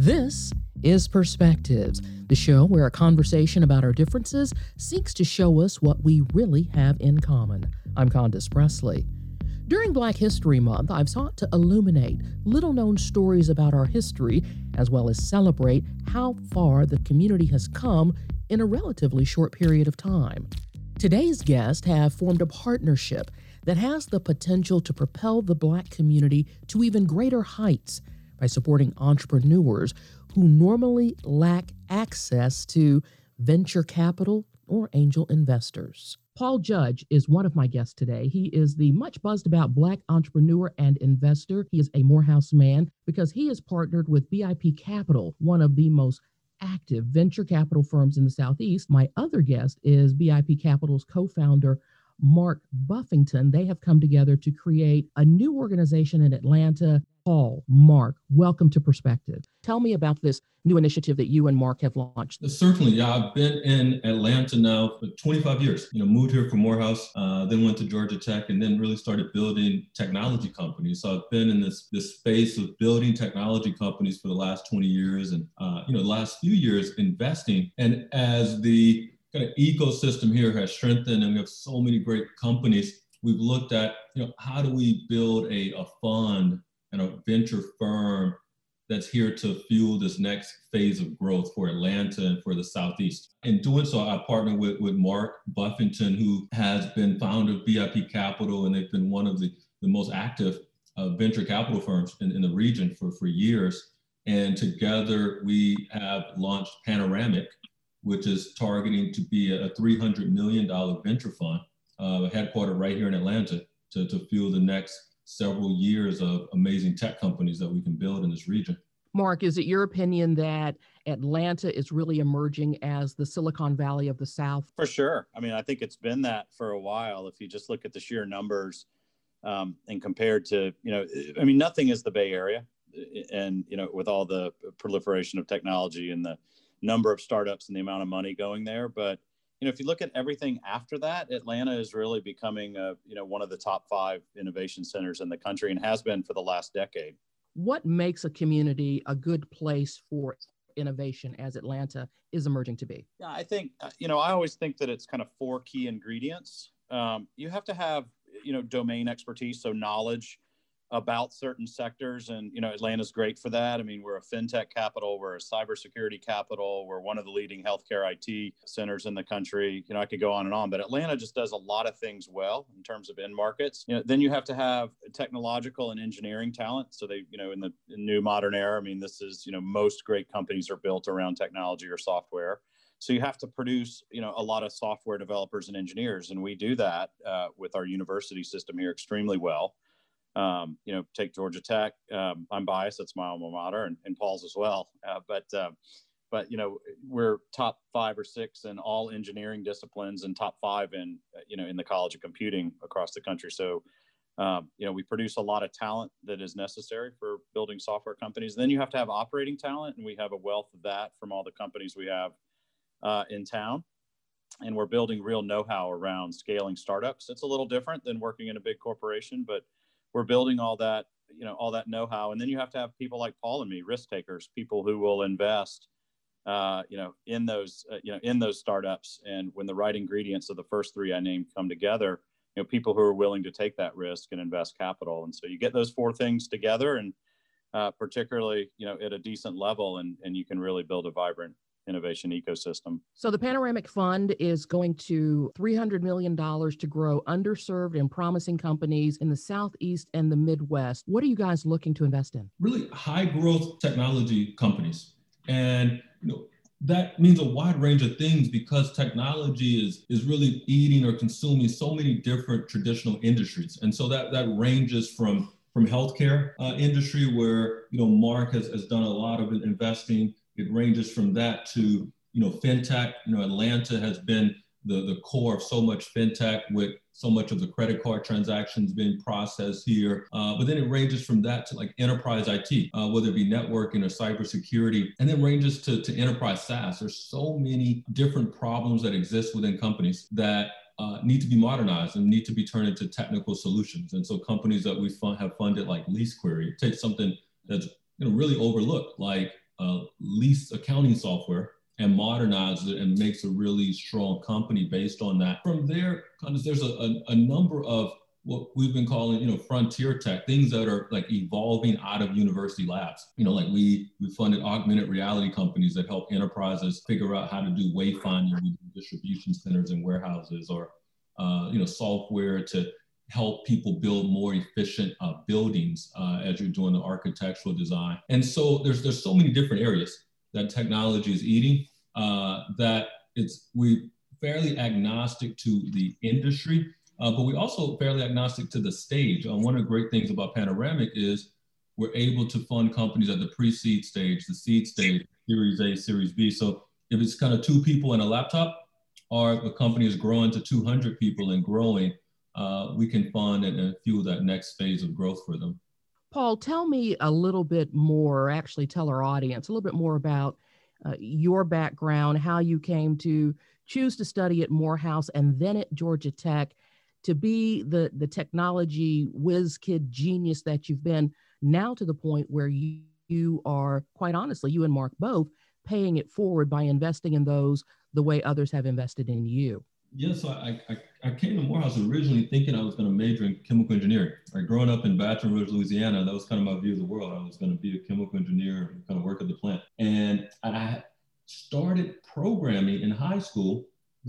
This is Perspectives, the show where a conversation about our differences seeks to show us what we really have in common. I'm Condace Pressley. During Black History Month, I've sought to illuminate little known stories about our history, as well as celebrate how far the community has come in a relatively short period of time. Today's guests have formed a partnership that has the potential to propel the Black community to even greater heights by supporting entrepreneurs who normally lack access to venture capital or angel investors. Paul Judge is one of my guests today. He is the much buzzed about Black entrepreneur and investor. He is a Morehouse man because he has partnered with BIP Capital, one of the most active venture capital firms in the Southeast. My other guest is BIP Capital's co founder, Mark Buffington. They have come together to create a new organization in Atlanta. Paul, Mark, welcome to Perspective. Tell me about this new initiative that you and Mark have launched. Certainly, yeah. I've been in Atlanta now for 25 years. You know, moved here from Morehouse, uh, then went to Georgia Tech, and then really started building technology companies. So I've been in this this space of building technology companies for the last 20 years, and uh, you know, the last few years investing. And as the kind of ecosystem here has strengthened and we have so many great companies we've looked at you know how do we build a, a fund and a venture firm that's here to fuel this next phase of growth for Atlanta and for the Southeast. In doing so, I partnered with, with Mark Buffington, who has been founder of BIP Capital, and they've been one of the, the most active uh, venture capital firms in, in the region for, for years. And together we have launched Panoramic, which is targeting to be a $300 million venture fund, uh, headquartered right here in Atlanta to, to fuel the next several years of amazing tech companies that we can build in this region. Mark, is it your opinion that Atlanta is really emerging as the Silicon Valley of the South? For sure. I mean, I think it's been that for a while. If you just look at the sheer numbers um, and compared to, you know, I mean, nothing is the Bay Area. And, you know, with all the proliferation of technology and the number of startups and the amount of money going there. But, you know, if you look at everything after that, Atlanta is really becoming a, you know, one of the top five innovation centers in the country and has been for the last decade. What makes a community a good place for innovation as Atlanta is emerging to be? Yeah, I think, uh, you know, I always think that it's kind of four key ingredients. Um, you have to have, you know, domain expertise, so knowledge about certain sectors and you know atlanta's great for that. I mean we're a fintech capital we're a cybersecurity capital we're one of the leading healthcare it centers in the country. You know i could go on and on but atlanta just does a lot of things well in terms of end markets. You know then you have to have technological and engineering talent. So they you know in the in new modern era i mean this is you know most great companies are built around technology or software. So you have to produce you know a lot of software developers and engineers and we do that uh, with our university system here extremely well um, you know, take Georgia Tech. Um, I'm biased; it's my alma mater, and, and Paul's as well. Uh, but uh, but you know, we're top five or six in all engineering disciplines, and top five in you know in the College of Computing across the country. So. Um, you know, we produce a lot of talent that is necessary for building software companies. then you have to have operating talent, and we have a wealth of that from all the companies we have uh, in town and we're building real know-how around scaling startups. It's a little different than working in a big corporation, but we're building all that you know all that know-how. And then you have to have people like paul and me risk takers people who will invest uh, you know in those uh, you know in those startups. And when the right ingredients of the first three i named come together you know people who are willing to take that risk and invest capital. And so you get those four things together and uh, particularly you know at a decent level and and you can really build a vibrant innovation ecosystem. So the Panoramic Fund is going to $300 million to grow underserved and promising companies in the Southeast and the Midwest. What are you guys looking to invest in? Really high growth technology companies. And you know, that means a wide range of things because technology is is really eating or consuming so many different traditional industries and so that that ranges from from healthcare uh, industry where you know mark has, has done a lot of investing it ranges from that to, you know, fintech. You know, Atlanta has been the, the core of so much fintech with so much of the credit card transactions being processed here. Uh, but then it ranges from that to like enterprise IT, uh, whether it be networking or cybersecurity, and then ranges to, to enterprise SaaS. There's so many different problems that exist within companies that uh, need to be modernized and need to be turned into technical solutions. And so companies that we fund, have funded like LeaseQuery take something that's you know, really overlooked, like uh, lease accounting software and modernizes it and makes a really strong company based on that. From there, there's a, a, a number of what we've been calling, you know, frontier tech, things that are like evolving out of university labs. You know, like we we funded augmented reality companies that help enterprises figure out how to do wayfinding in distribution centers and warehouses, or uh, you know, software to help people build more efficient uh, buildings uh, as you're doing the architectural design. And so there's there's so many different areas that technology is eating uh, that it's we fairly agnostic to the industry uh, but we also fairly agnostic to the stage. Uh, one of the great things about Panoramic is we're able to fund companies at the pre-seed stage, the seed stage, Series A, Series B. So if it's kind of two people and a laptop, or the company is growing to 200 people and growing, uh, we can fund and, and fuel that next phase of growth for them. Paul, tell me a little bit more, actually tell our audience a little bit more about uh, your background, how you came to choose to study at Morehouse and then at Georgia Tech, to be the the technology whiz kid genius that you've been now to the point where you, you are quite honestly you and mark both paying it forward by investing in those the way others have invested in you yeah so i i, I came to morehouse originally thinking i was going to major in chemical engineering like growing up in baton rouge louisiana that was kind of my view of the world i was going to be a chemical engineer and kind of work at the plant and i started programming in high school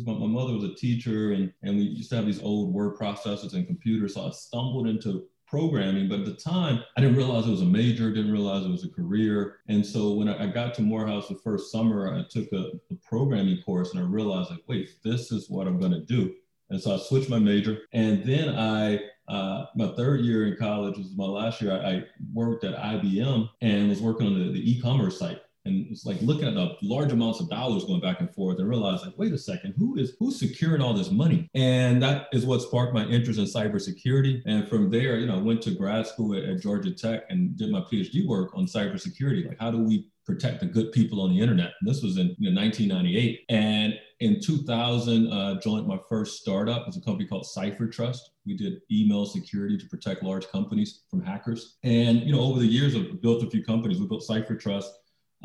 my, my mother was a teacher and, and we used to have these old word processors and computers. So I stumbled into programming, but at the time I didn't realize it was a major, didn't realize it was a career. And so when I, I got to Morehouse the first summer, I took a, a, programming course and I realized like, wait, this is what I'm gonna do. And so I switched my major. And then I, uh, my third year in college was my last year, I, I worked at IBM and was working on the, the e-commerce site. And it's like looking at the large amounts of dollars going back and forth and realized like wait a second who is who's securing all this money? And that is what sparked my interest in cybersecurity. And from there you know I went to grad school at, at georgia tech and did my phd work on cybersecurity. Like how do we protect the good people on the internet. And this was in you know, 1998 and in 2000 uh, joined my first startup. It's a company called CipherTrust we did email security to protect large companies from hackers. And you know over the years i've built a few companies. We built CipherTrust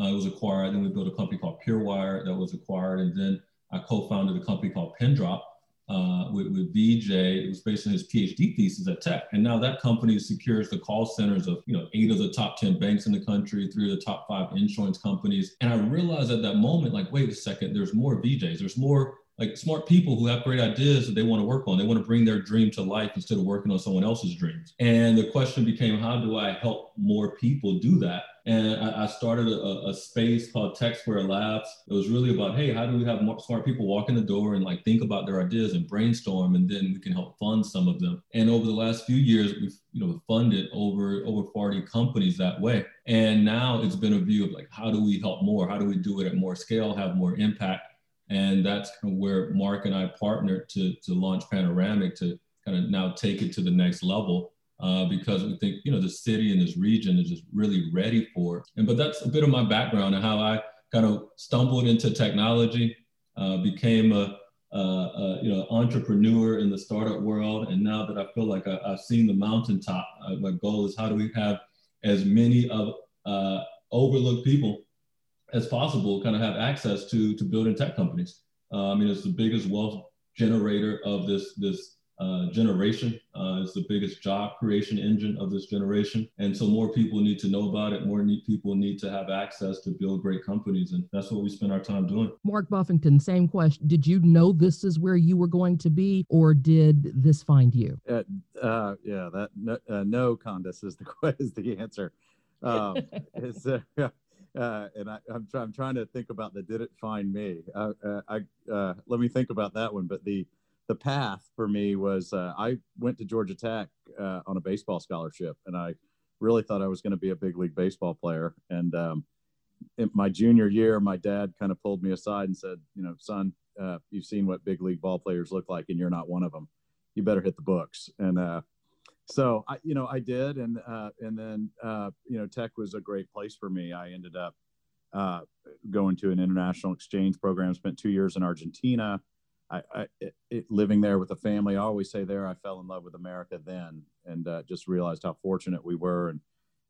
uh, it was acquired. Then we built a company called PureWire that was acquired. And then I co-founded a company called Pindrop uh, with, with VJ. It was based on his PhD thesis at Tech. And now that company secures the call centers of, you know, eight of the top 10 banks in the country, three of the top five insurance companies. And I realized at that moment, like, wait a second, there's more VJs. There's more like smart people who have great ideas that they want to work on. They want to bring their dream to life instead of working on someone else's dreams. And the question became, how do I help more people do that? And I, I started a, a, space called Tech Square Labs. It was really about, hey, how do we have more smart people walk in the door and like think about their ideas and brainstorm, and then we can help fund some of them. And over the last few years, we've you know funded over over 40 companies that way. And now it's been a view of like, how do we help more? How do we do it at more scale, have more impact? And that's kind of where Mark and I partnered to, to launch Panoramic to kind of now take it to the next level. Uh, because we think you know the city and this region is just really ready for it. And but that's a bit of my background and how I kind of stumbled into technology, uh, became a, you know entrepreneur in the startup world, and now that I feel like I, have seen the mountaintop, uh, my goal is how do we have as many of uh, overlooked people as possible kind of have access to to building tech companies. Uh, I mean, it's the biggest wealth generator of this this uh, generation. Uh, it's the biggest job creation engine of this generation, and so more people need to know about it. More need, people need to have access to build great companies, and that's what we spend our time doing. Mark Buffington, same question. Did you know this is where you were going to be, or did this find you? Uh, uh yeah, that no, uh, no, Condace is the is the answer. Um, it's, uh, uh, and I, am I'm trying to think about the did it find me? Uh, uh, I uh, let me think about that one. But the the path for me was uh, I went to Georgia Tech uh, on a baseball scholarship, and I really thought I was going to be a big league baseball player. And um, in my junior year, my dad kind of pulled me aside and said, "You know, son, you've seen what big league ball players look like, and you're not one of them. You better hit the books." And so I, you know, I did, and uh, and then uh, you know, tech was a great place for me. I ended up uh, going to an international exchange program. Spent two years in Argentina. I, I it, living there with a family. I always say there, I fell in love with America then, and uh, just realized how fortunate we were, and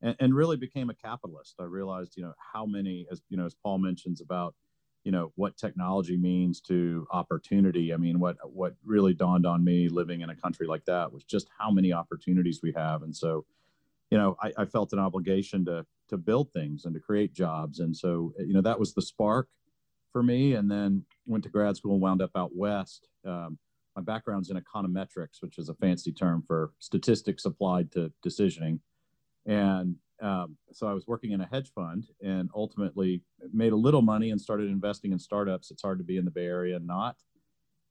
and, and really became a capitalist. I realized, you know, how many, as you know, as Paul mentions about, you know, what technology means to opportunity. I mean, what what really dawned on me living in a country like that was just how many opportunities we have. And so, you know, I, I felt an obligation to to build things and to create jobs. And so, you know, that was the spark for me. And then went to grad school and wound up out west. Um, my background's in econometrics, which is a fancy term for statistics applied to decisioning. And um, so I was working in a hedge fund and ultimately made a little money and started investing in startups. It's hard to be in the Bay Area and not.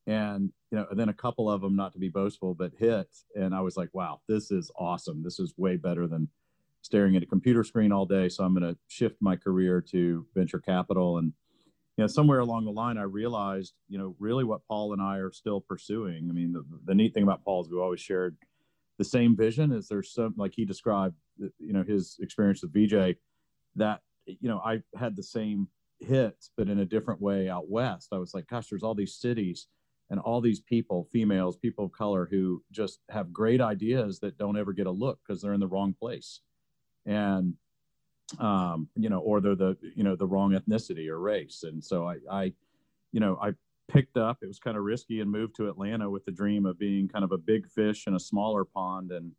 And you know, and then a couple of them, not to be boastful, but hit, and I was like, "Wow, this is awesome! This is way better than staring at a computer screen all day." So I'm going to shift my career to venture capital. And you know, somewhere along the line, I realized, you know, really what Paul and I are still pursuing. I mean, the, the neat thing about Paul is we always shared the same vision. Is there's some like he described you know his experience with VJ that you know I had the same hits but in a different way out west. I was like, gosh, there's all these cities and all these people, females, people of color who just have great ideas that don't ever get a look because they're in the wrong place. And um, you know, or they're the you know the wrong ethnicity or race. And so I, I you know, I picked up. It was kind of risky and moved to Atlanta with the dream of being kind of a big fish in a smaller pond. And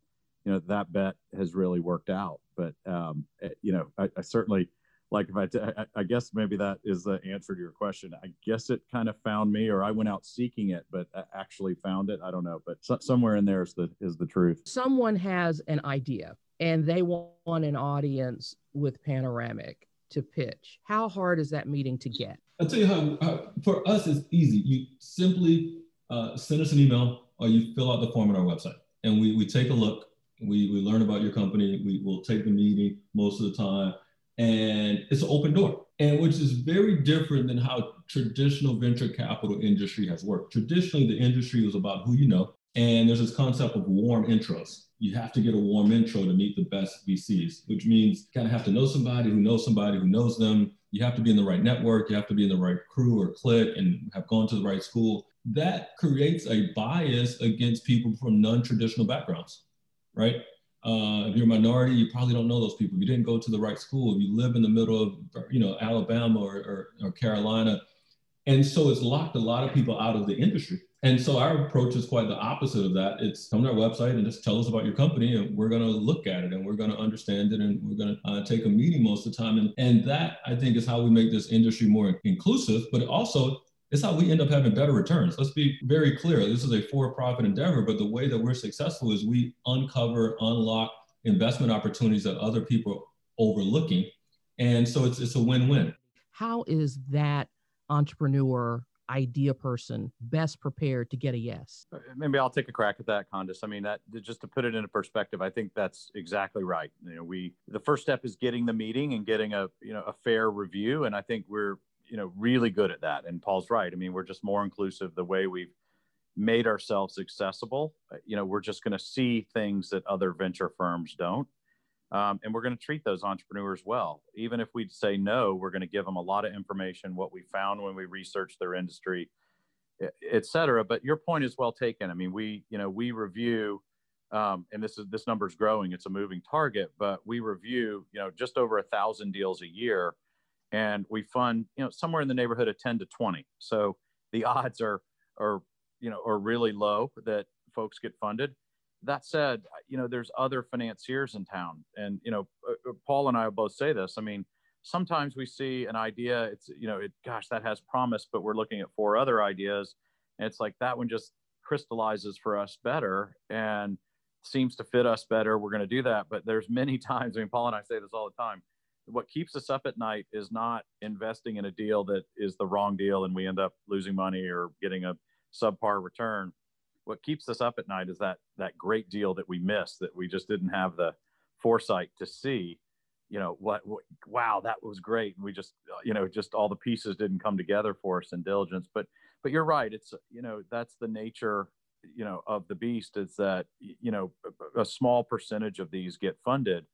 you know that bet has really worked out. But um, eh, you know, I, I certainly like if I, t- I guess maybe that is the answer to your question. I guess it kind of found me, or I went out seeking it, but actually found it. I don't know, but so, somewhere in there is the is the truth. Someone has an idea, and they want an audience with panoramic to pitch. How hard is that meeting to get? I'll tell you how, how for us it's easy. You simply uh, send us an email or you fill out the form on our website, and we we take a look we, we learn about your company. We will take the meeting most of the time, and it's an open door. And which is very different than how traditional venture capital industry has worked. Traditionally, the industry was about who you know, and there's this concept of warm intros. You have to get a warm intro to meet the best VCs, which means you kind of have to know somebody who knows somebody who knows them. You have to be in the right network. You have to be in the right crew or clique and have gone to the right school. That creates a bias against people from non traditional backgrounds right? Uh, if you're a minority, you probably don't know those people. If you didn't go to the right school, if you live in the middle of, you know, Alabama or, or, or Carolina. And so it's locked a lot of people out of the industry. And so our approach is quite the opposite of that. It's come to our website and just tell us about your company, and we're going to look at it and we're going to understand it, and we're going to uh, take a meeting most of the time. And, and that I think is how we make this industry more inclusive, but also it's how we end up having better returns. Let's be very clear. This is a for-profit endeavor, but the way that we're successful is we uncover, unlock investment opportunities that other people are overlooking. And so it's it's a win-win. How is that entrepreneur idea person best prepared to get a yes? Uh, maybe I'll take a crack at that, Condace. I mean, that just to put it into perspective, I think that's exactly right. You know, we the first step is getting the meeting and getting a you know a fair review, and I think we're you know really good at that and paul's right i mean we're just more inclusive the way we've made ourselves accessible uh, you know we're just going to see things that other venture firms don't um, and we're going to treat those entrepreneurs well. Even if we say no we're going to give them a lot of information what we found when we researched their industry et cetera. But your point is well taken. I mean we you know we review um, and this is this number is growing it's a moving target but we review you know just over a thousand deals a year and we fund you know somewhere in the neighborhood of 10 to 20 so the odds are are you know are really low that folks get funded that said you know there's other financiers in town and you know uh, uh, paul and i both say this i mean sometimes we see an idea it's you know it gosh that has promise but we're looking at four other ideas and it's like that one just crystallizes for us better and seems to fit us better we're going to do that but there's many times i mean paul and i say this all the time what keeps us up at night is not investing in a deal that is the wrong deal and we end up losing money or getting a subpar return what keeps us up at night is that that great deal that we missed that we just didn't have the foresight to see you know what, what wow that was great. And we just you know just all the pieces didn't come together for us in diligence. But but you're right. It's you know that's the nature you know of the beast is that you know a small percentage of these get funded.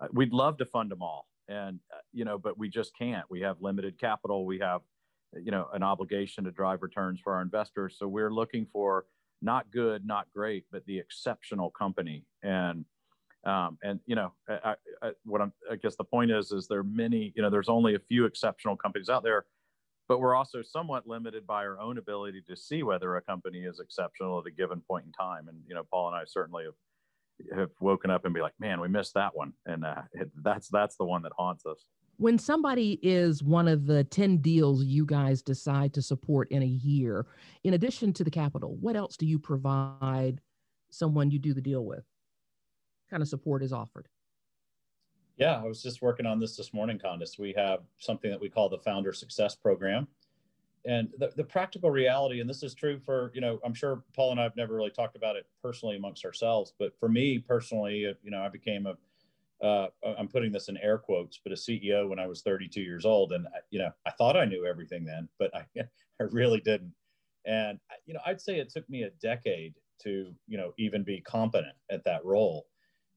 Uh, we'd love to fund them all and uh, you know but we just can't. We have limited capital. We have you know an obligation to drive returns for our investors. So we're looking for not good not great but the exceptional company and Um, and you know, I, I, what I'm, I guess the point is, is there are many, you know, there's only a few exceptional companies out there, but we're also somewhat limited by our own ability to see whether a company is exceptional at a given point in time. And you know, Paul and I certainly have have woken up and be like, man, we missed that one, and uh, it, that's that's the one that haunts us. When somebody is one of the ten deals you guys decide to support in a year, in addition to the capital, what else do you provide someone you do the deal with? kind of support is offered? Yeah, I was just working on this this morning, Condace. We have something that we call the Founder Success Program. And the, the practical reality, and this is true for, you know, I'm sure Paul and I have never really talked about it personally amongst ourselves, but for me personally, you know, I became a uh, I'm putting this in air quotes, but a CEO when I was 32 years old. And, you know, I thought I knew everything then, but I, I really didn't. And, you know, I'd say it took me a decade to, you know, even be competent at that role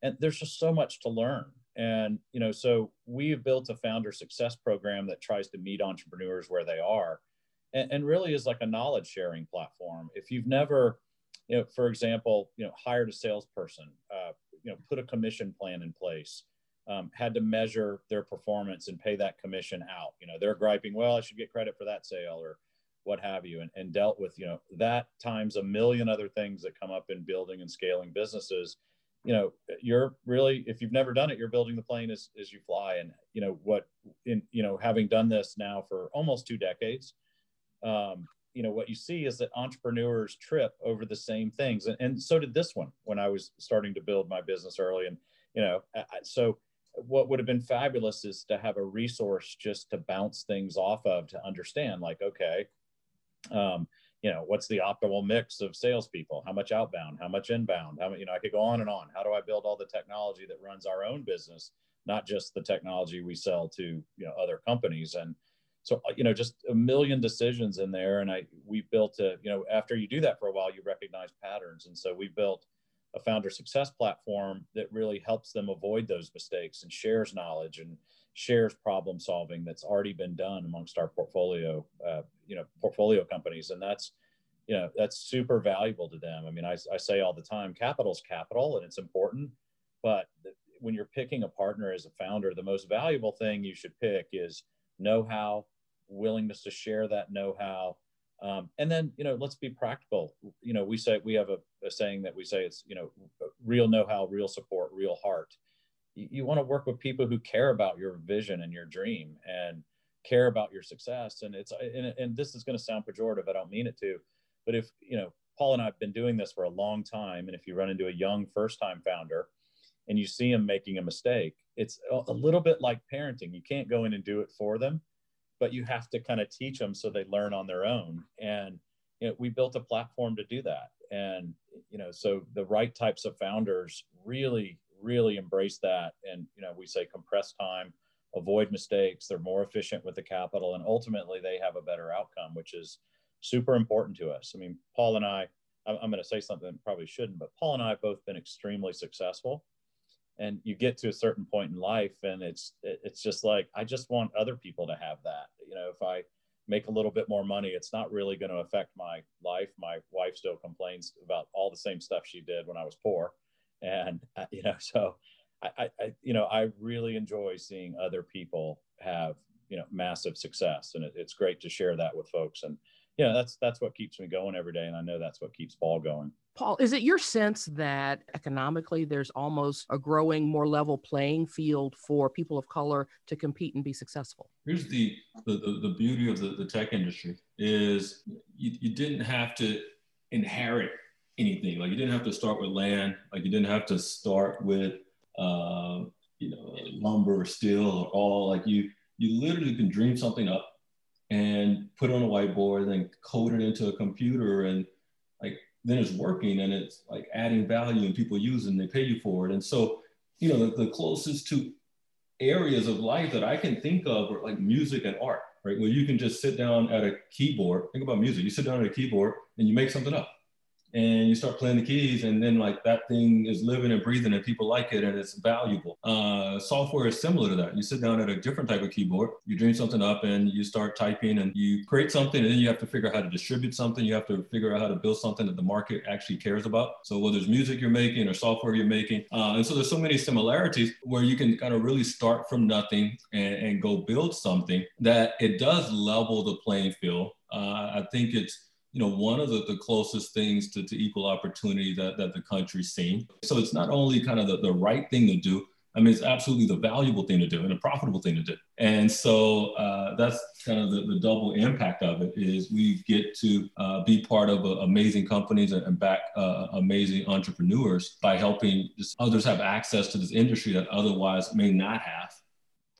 and there's just so much to learn and you know so we have built a founder success program that tries to meet entrepreneurs where they are and, and, really is like a knowledge sharing platform if you've never you know for example you know hired a salesperson uh, you know put a commission plan in place um, had to measure their performance and pay that commission out. You know they're griping well i should get credit for that sale or what have you and, and dealt with you know that times a million other things that come up in building and scaling businesses. You know you're really if you've never done it you're building the plane as, as you fly. And you know what in you know having done this now for almost two decades um, you know what you see is that entrepreneurs trip over the same things and, and so did this one when i was starting to build my business early and you know so what would have been fabulous is to have a resource just to bounce things off of to understand like okay um, you know, what's the optimal mix of salespeople? How much outbound? How much inbound? How you know, I could go on and on. How do I build all the technology that runs our own business, not just the technology we sell to you know other companies? And so you know, just a million decisions in there. And I we built a you know after you do that for a while, you recognize patterns. And so we built a founder success platform that really helps them avoid those mistakes and shares knowledge and shares problem solving that's already been done amongst our portfolio, uh, you know, portfolio companies, and that's you know that's super valuable to them. I mean, I, I say all the time, capital's capital, and it's important, but when you're picking a partner as a founder, the most valuable thing you should pick is know-how, willingness to share that know-how, um, and then you know let's be practical. You know, we say we have a, a saying that we say it's you know real know-how, real support, real heart you, you want to work with people who care about your vision and your dream and care about your success. And it's and, and this is going to sound pejorative. I don't mean it to, but if you know, Paul and I have been doing this for a long time, and if you run into a young first-time founder and you see them making a mistake, it's a little bit like parenting. You can't go in and do it for them, but you have to kind of teach them so they learn on their own. And you know, we built a platform to do that. And you know, so the right types of founders really really embrace that. And, you know, we say compress time, avoid mistakes. They're more efficient with the capital, and ultimately they have a better outcome, which is super important to us. I mean, Paul and I, I'm going to say something probably shouldn't, but Paul and I have both been extremely successful. And you get to a certain point in life, and it's it's just like I just want other people to have that. You know, if I make a little bit more money, it's not really going to affect my life. My wife still complains about all the same stuff she did when I was poor. And uh, you know so I, I you know i really enjoy seeing other people have you know massive success. And it, it's great to share that with folks. And you know that's that's what keeps me going every day. And i know that's what keeps paul going paul is it your sense that economically there's almost a growing more level playing field for people of color to compete and be successful here's the the, the, beauty of the, the tech industry is you, you didn't have to inherit anything. Like you didn't have to start with land. Like you didn't have to start with uh, you know lumber or steel or all. Like you you literally can dream something up and put it on a whiteboard, then code it into a computer, and then it's working and it's like adding value and people use it and they pay you for it. And so you know the, the closest to areas of life that I can think of are like music and art, right? Where you can just sit down at a keyboard. Think about music. You sit down at a keyboard and you make something up and you start playing the keys and then like that thing is living and breathing and people like it and it's valuable. Uh, software is similar to that. You sit down at a different type of keyboard you dream something up and you start typing and you create something and then you have to figure out how to distribute something. You have to figure out how to build something that the market actually cares about. So whether it's music you're making or software you're making uh, and so there's so many similarities where you can kind of really start from nothing and, and go build something that it does level the playing field. Uh, i think it's you know, one of the, the closest things to, to equal opportunity that, that the country's seen. So it's not only kind of the, the right thing to do, I mean, it's absolutely the valuable thing to do and a profitable thing to do. And so uh, that's kind of the, the, double impact of it is we get to uh, be part of uh, amazing companies and, back uh, amazing entrepreneurs by helping others have access to this industry that otherwise may not have.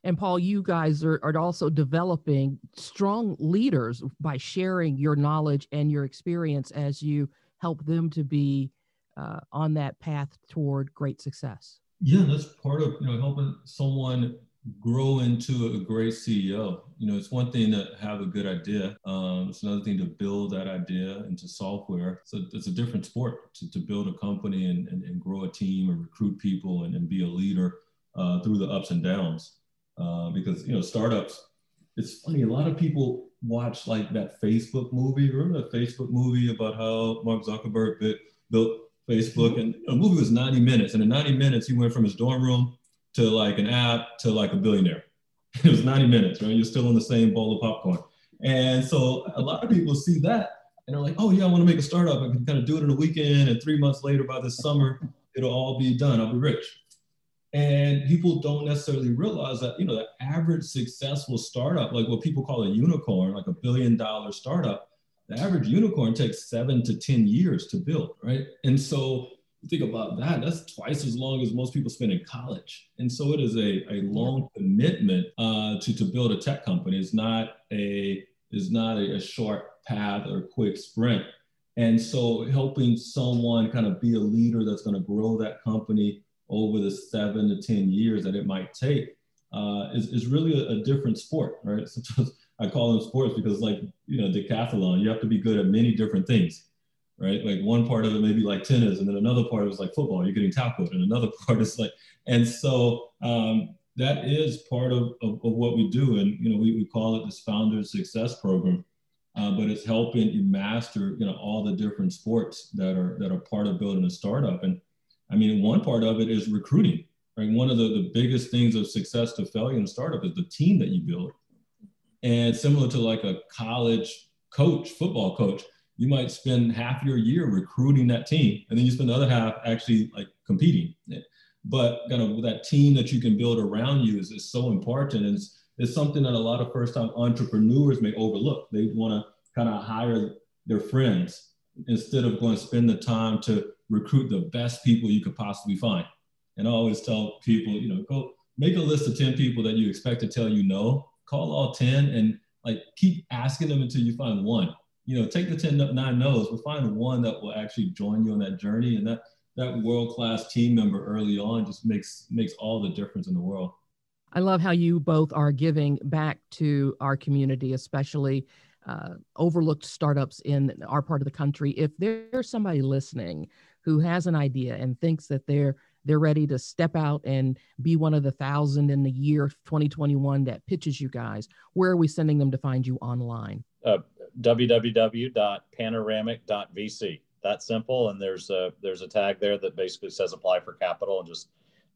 And Paul, you guys are, are also developing strong leaders by sharing your knowledge and your experience as you help them to be uh, on that path toward great success. Yeah, that's part of you know helping someone grow into a great CEO. You know, it's one thing to have a good idea. Um, it's another thing to build that idea into software. So it's a different sport to, to build a company and, and, and grow a team and recruit people and, and be a leader uh, through the ups and downs. Uh, because you know startups. It's funny. A lot of people watch like that Facebook movie. Remember that Facebook movie about how Mark Zuckerberg bit, built Facebook, and the movie was 90 minutes. And in 90 minutes, he went from his dorm room to like an app to like a billionaire. It was 90 minutes, right? You're still in the same bowl of popcorn. And so a lot of people see that and they're like, oh yeah, I want to make a startup. I can kind of do it in a weekend, and three months later, by this summer, it'll all be done. I'll be rich. And people don't necessarily realize that, you know, the average successful startup, like what people call a unicorn, like a billion dollar startup, the average unicorn takes seven to 10 years to build, right? And so think about that, that's twice as long as most people spend in college. And so it is a, a long commitment uh, to, to build a tech company. It's not a, it's not a, a short path or quick sprint. And so helping someone kind of be a leader that's going to grow that company over the seven to 10 years that it might take uh, is, is really a, a, different sport, right? Sometimes I call them sports because like, you know, decathlon, you have to be good at many different things, right? Like one part of it may be like tennis and then another part is like football, you're getting tackled and another part is like, and so um, that is part of, of, of, what we do. And, you know, we, we call it this founder success program. Uh, but it's helping you master, you know, all the different sports that are that are part of building a startup. And I mean, one part of it is recruiting. Right? One of the, the biggest things of success to failure in a startup is the team that you build. And similar to like a college coach, football coach, you might spend half your year recruiting that team, and then you spend the other half actually like competing. But kind of that team that you can build around you is, is so important. And it's, it's something that a lot of first time entrepreneurs may overlook. They want to kind of hire their friends instead of going to spend the time to recruit the best people you could possibly find. And I always tell people, you know, go make a list of 10 people that you expect to tell you no, call all 10 and like keep asking them until you find one. You know, take the 10 nine no's, but find one that will actually join you on that journey. And that that world-class team member early on just makes makes all the difference in the world. I love how you both are giving back to our community, especially uh, overlooked startups in our part of the country. If there's somebody listening who has an idea and thinks that they're they're ready to step out and be one of the thousand in the year 2021 that pitches you guys where are we sending them to find you online uh, www.panoramic.vc that simple and there's a there's a tag there that basically says apply for capital and just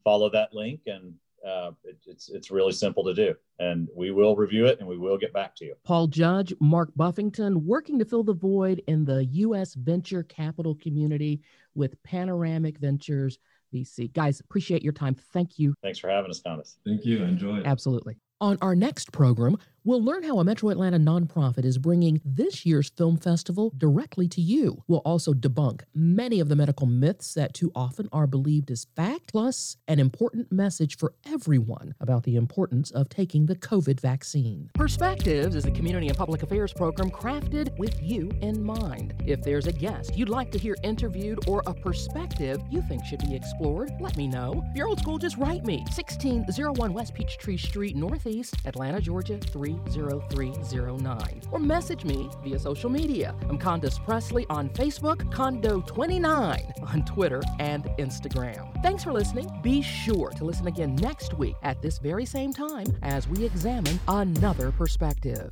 follow that link and uh, it, it's it's really simple to do, and we will review it and we will get back to you. Paul Judge, Mark Buffington, working to fill the void in the U.S. venture capital community with Panoramic Ventures VC. Guys, appreciate your time. Thank you. Thanks for having us, Thomas. Thank you. Enjoy it. Absolutely. On our next program, we'll learn how a Metro Atlanta nonprofit is bringing this year's film festival directly to you. We'll also debunk many of the medical myths that too often are believed as fact, plus an important message for everyone about the importance of taking the COVID vaccine. Perspectives is the community and public affairs program crafted with you in mind. If there's a guest you'd like to hear interviewed or a perspective you think should be explored, let me know. If you're old school, just write me. 1601 West Peachtree Street, Northeast, Atlanta, Georgia 3 0309 or message me via social media. I'm Condace Pressley on Facebook, Condo29 on Twitter and Instagram. Thanks for listening. Be sure to listen again next week at this very same time as we examine another perspective.